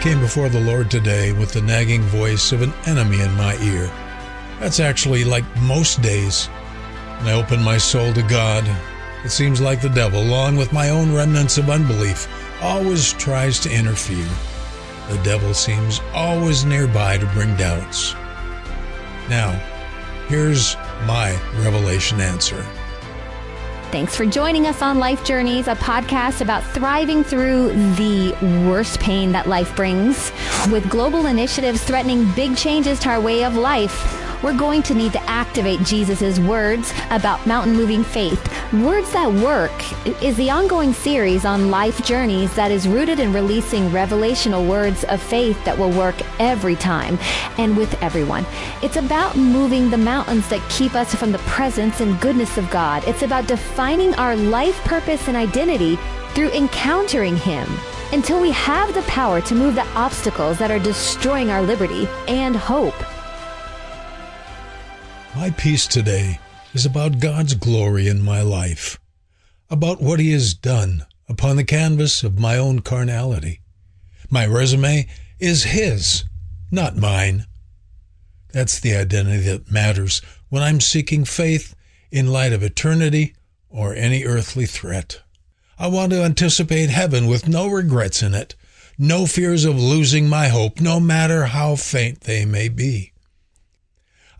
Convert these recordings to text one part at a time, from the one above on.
Came before the Lord today with the nagging voice of an enemy in my ear. That's actually like most days. When I open my soul to God, it seems like the devil, along with my own remnants of unbelief, always tries to interfere. The devil seems always nearby to bring doubts. Now, here's my revelation answer. Thanks for joining us on Life Journeys, a podcast about thriving through the worst pain that life brings. With global initiatives threatening big changes to our way of life, we're going to need to activate Jesus' words about mountain moving faith. Words That Work is the ongoing series on life journeys that is rooted in releasing revelational words of faith that will work every time and with everyone. It's about moving the mountains that keep us from the presence and goodness of God. It's about defining our life purpose and identity through encountering Him until we have the power to move the obstacles that are destroying our liberty and hope. My piece today is about God's glory in my life, about what He has done upon the canvas of my own carnality. My resume is His, not mine. That's the identity that matters when I'm seeking faith in light of eternity or any earthly threat. I want to anticipate heaven with no regrets in it, no fears of losing my hope, no matter how faint they may be.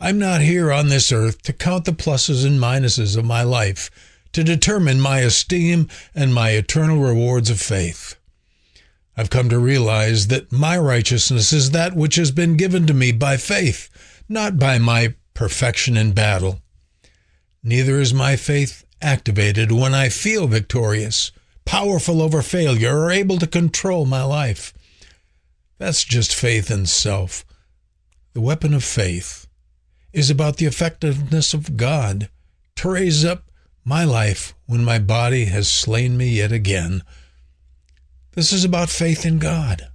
I'm not here on this earth to count the pluses and minuses of my life, to determine my esteem and my eternal rewards of faith. I've come to realize that my righteousness is that which has been given to me by faith, not by my perfection in battle. Neither is my faith activated when I feel victorious, powerful over failure, or able to control my life. That's just faith in self. The weapon of faith is about the effectiveness of God to raise up my life when my body has slain me yet again. This is about faith in God.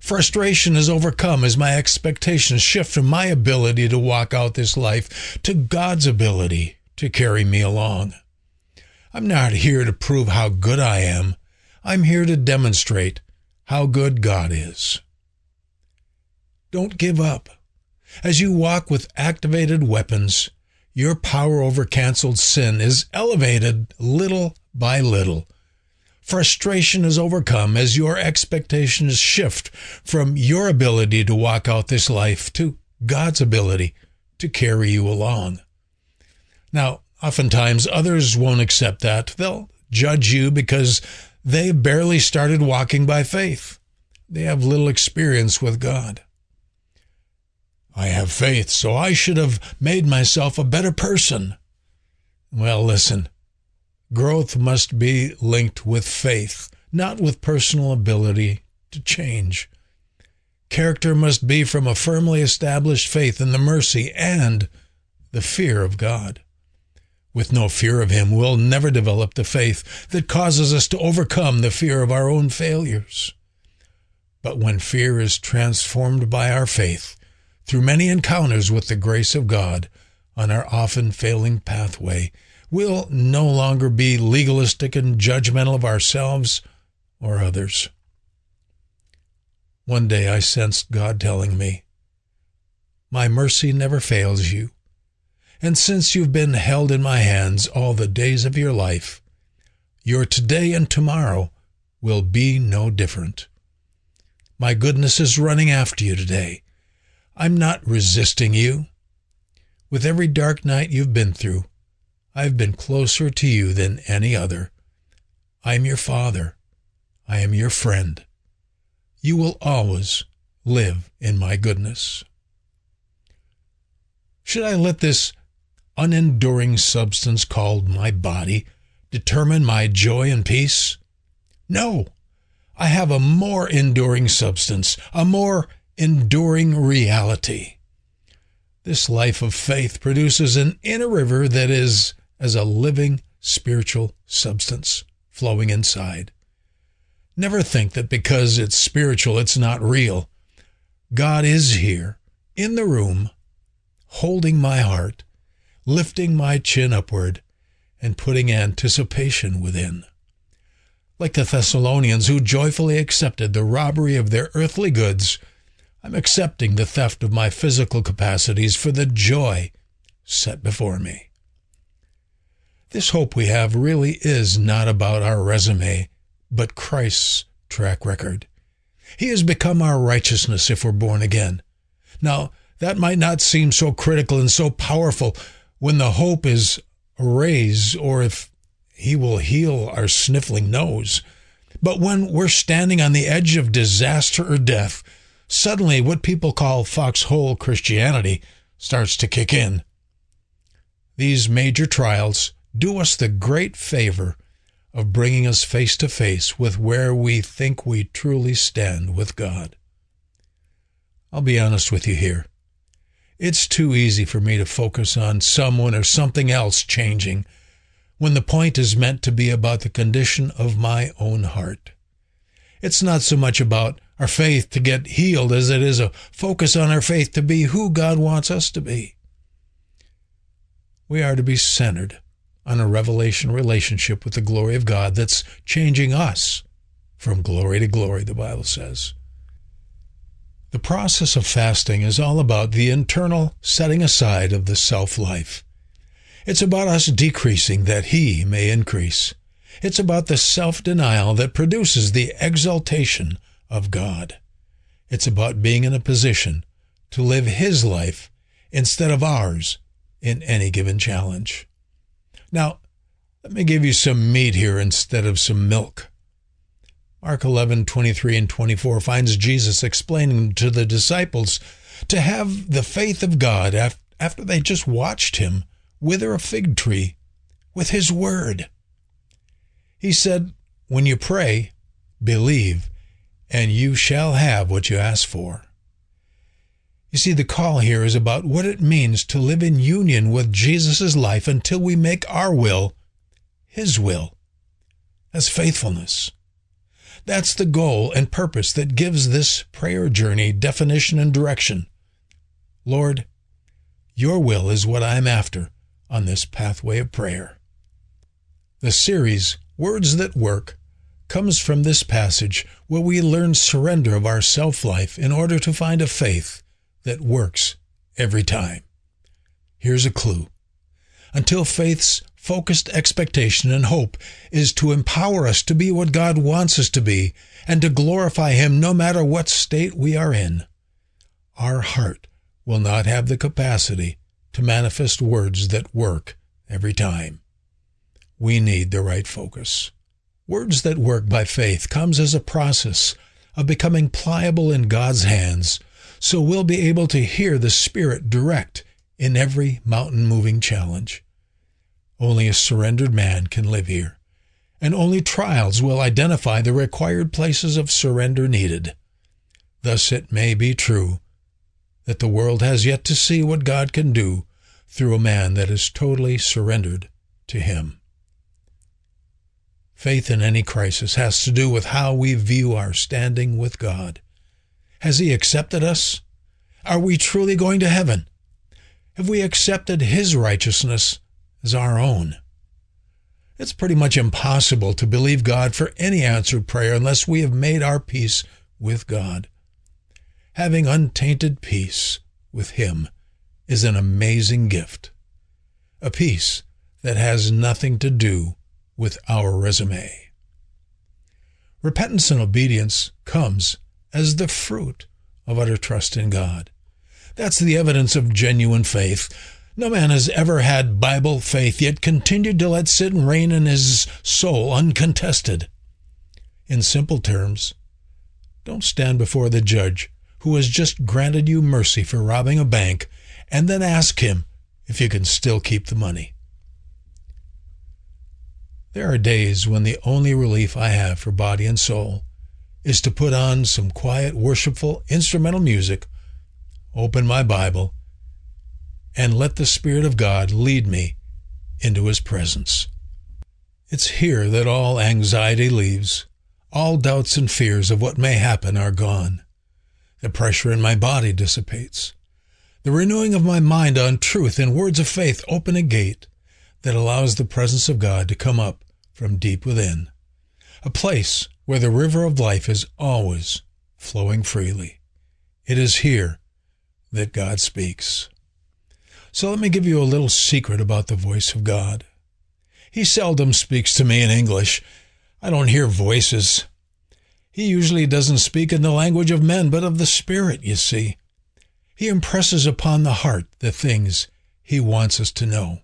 Frustration is overcome as my expectations shift from my ability to walk out this life to God's ability to carry me along. I'm not here to prove how good I am. I'm here to demonstrate how good God is. Don't give up. As you walk with activated weapons, your power over canceled sin is elevated little by little. Frustration is overcome as your expectations shift from your ability to walk out this life to God's ability to carry you along. Now, oftentimes others won't accept that. They'll judge you because they've barely started walking by faith. They have little experience with God. I have faith, so I should have made myself a better person. Well, listen. Growth must be linked with faith, not with personal ability to change. Character must be from a firmly established faith in the mercy and the fear of God. With no fear of Him, we'll never develop the faith that causes us to overcome the fear of our own failures. But when fear is transformed by our faith, through many encounters with the grace of God on our often failing pathway, we'll no longer be legalistic and judgmental of ourselves or others. One day I sensed God telling me, My mercy never fails you, and since you've been held in my hands all the days of your life, your today and tomorrow will be no different. My goodness is running after you today I'm not resisting you. With every dark night you've been through, I've been closer to you than any other. I am your father. I am your friend. You will always live in my goodness. Should I let this unenduring substance called my body determine my joy and peace? No. I have a more enduring substance, a more enduring reality. This life of faith produces an inner river that is as a living spiritual substance flowing inside. Never think that because it's spiritual, it's not real. God is here, in the room, holding my heart, lifting my chin upward, and putting anticipation within. Like the Thessalonians who joyfully accepted the robbery of their earthly goods, I'm accepting the theft of my physical capacities for the joy set before me. This hope we have really is not about our resume, but Christ's track record. He has become our righteousness if we're born again. Now, that might not seem so critical and so powerful when the hope is a raise or if he will heal our sniffling nose. But when we're standing on the edge of disaster or death, suddenly what people call foxhole Christianity starts to kick in. These major trials do us the great favor of bringing us face to face with where we think we truly stand with God. I'll be honest with you here. It's too easy for me to focus on someone or something else changing when the point is meant to be about the condition of my own heart. It's not so much about our faith to get healed as it is a focus on our faith to be who God wants us to be. We are to be centered on a revelation relationship with the glory of God that's changing us from glory to glory, the Bible says. The process of fasting is all about the internal setting aside of the self life. It's about us decreasing that He may increase. It's about the self denial that produces the exaltation of God. It's about being in a position to live His life instead of ours in any given challenge. Now, let me give you some meat here instead of some milk. Mark 11, 23 and 24 finds Jesus explaining to the disciples to have the faith of God after they just watched him wither a fig tree with his word. He said, When you pray, believe, and you shall have what you ask for. You see, the call here is about what it means to live in union with Jesus' life until we make our will His will. as faithfulness. That's the goal and purpose that gives this prayer journey definition and direction. Lord, your will is what I'm after on this pathway of prayer. The series, Words That Work, comes from this passage where we learn surrender of our self life in order to find a faith that works every time. Here's a clue. Until faith's focused expectation and hope is to empower us to be what God wants us to be and to glorify Him no matter what state we are in. Our heart will not have the capacity to manifest words that work every time. We need the right focus. Words that work by faith comes as a process of becoming pliable in God's hands so we'll be able to hear the Spirit direct in every mountain moving challenge. Only a surrendered man can live here, and only trials will identify the required places of surrender needed. Thus it may be true that the world has yet to see what God can do through a man that is totally surrendered to Him. Faith in any crisis has to do with how we view our standing with God. Has He accepted us? Are we truly going to heaven? Have we accepted His righteousness as our own. It's pretty much impossible to believe God for any answered prayer unless we have made our peace with God. Having untainted peace with Him is an amazing gift, a peace that has nothing to do with our resume. Repentance and obedience comes as the fruit of utter trust in God. That's the evidence of genuine faith no man has ever had Bible faith, yet continued to let sin reign in his soul uncontested. In simple terms, don't stand before the judge who has just granted you mercy for robbing a bank and then ask him if you can still keep the money. There are days when the only relief I have for body and soul is to put on some quiet, worshipful, instrumental music, open my Bible, and let the Spirit of God lead me into His presence. It's here that all anxiety leaves. All doubts and fears of what may happen are gone. The pressure in my body dissipates. The renewing of my mind on truth and words of faith open a gate that allows the presence of God to come up from deep within. a place where the river of life is always flowing freely. It is here that God speaks. So let me give you a little secret about the voice of God. He seldom speaks to me in English. I don't hear voices. He usually doesn't speak in the language of men, but of the Spirit, you see. He impresses upon the heart the things he wants us to know.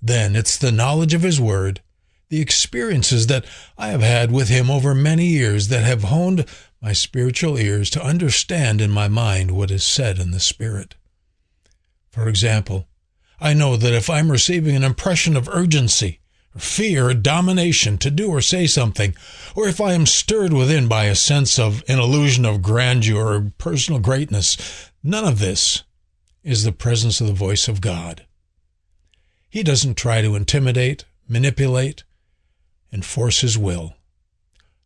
Then it's the knowledge of His Word, the experiences that I have had with Him over many years that have honed my spiritual ears to understand in my mind what is said in the Spirit. For example, I know that if I'm receiving an impression of urgency, or fear, or domination to do or say something, or if I am stirred within by a sense of an illusion of grandeur or personal greatness, none of this is the presence of the voice of God. He doesn't try to intimidate, manipulate, and force his will.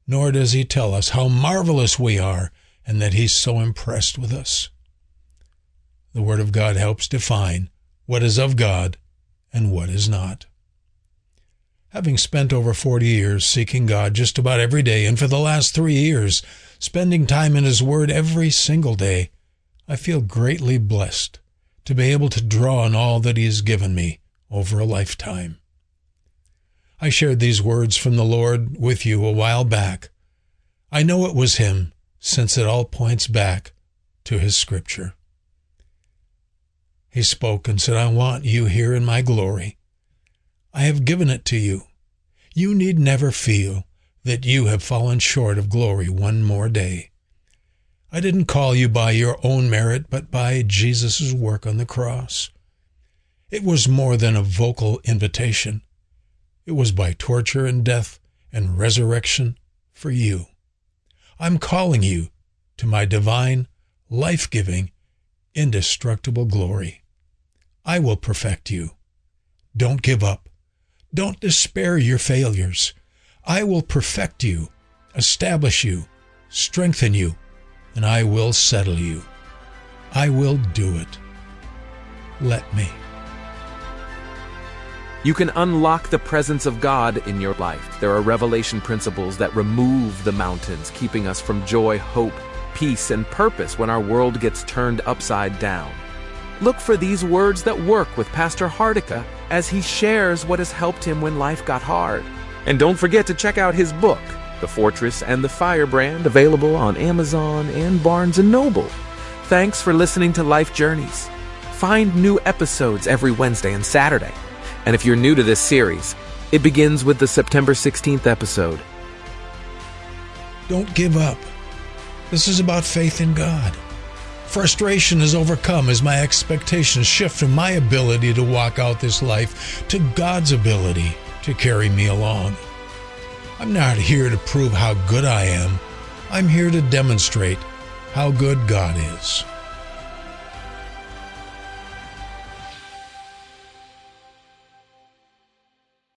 Nor does he tell us how marvelous we are and that he's so impressed with us. The Word of God helps define what is of God and what is not. Having spent over 40 years seeking God just about every day, and for the last three years spending time in His Word every single day, I feel greatly blessed to be able to draw on all that He has given me over a lifetime. I shared these words from the Lord with you a while back. I know it was Him, since it all points back to His Scripture. He spoke and said, I want you here in my glory. I have given it to you. You need never feel that you have fallen short of glory one more day. I didn't call you by your own merit, but by Jesus' work on the cross. It was more than a vocal invitation. It was by torture and death and resurrection for you. I'm calling you to my divine, life giving, indestructible glory. I will perfect you. Don't give up. Don't despair your failures. I will perfect you, establish you, strengthen you, and I will settle you. I will do it. Let me. You can unlock the presence of God in your life. There are revelation principles that remove the mountains, keeping us from joy, hope, peace, and purpose when our world gets turned upside down. Look for these words that work with Pastor Hardica as he shares what has helped him when life got hard. And don't forget to check out his book, The Fortress and the Firebrand, available on Amazon and Barnes & Noble. Thanks for listening to Life Journeys. Find new episodes every Wednesday and Saturday. And if you're new to this series, it begins with the September 16th episode. Don't give up. This is about faith in God. Frustration is overcome as my expectations shift from my ability to walk out this life to God's ability to carry me along. I'm not here to prove how good I am. I'm here to demonstrate how good God is.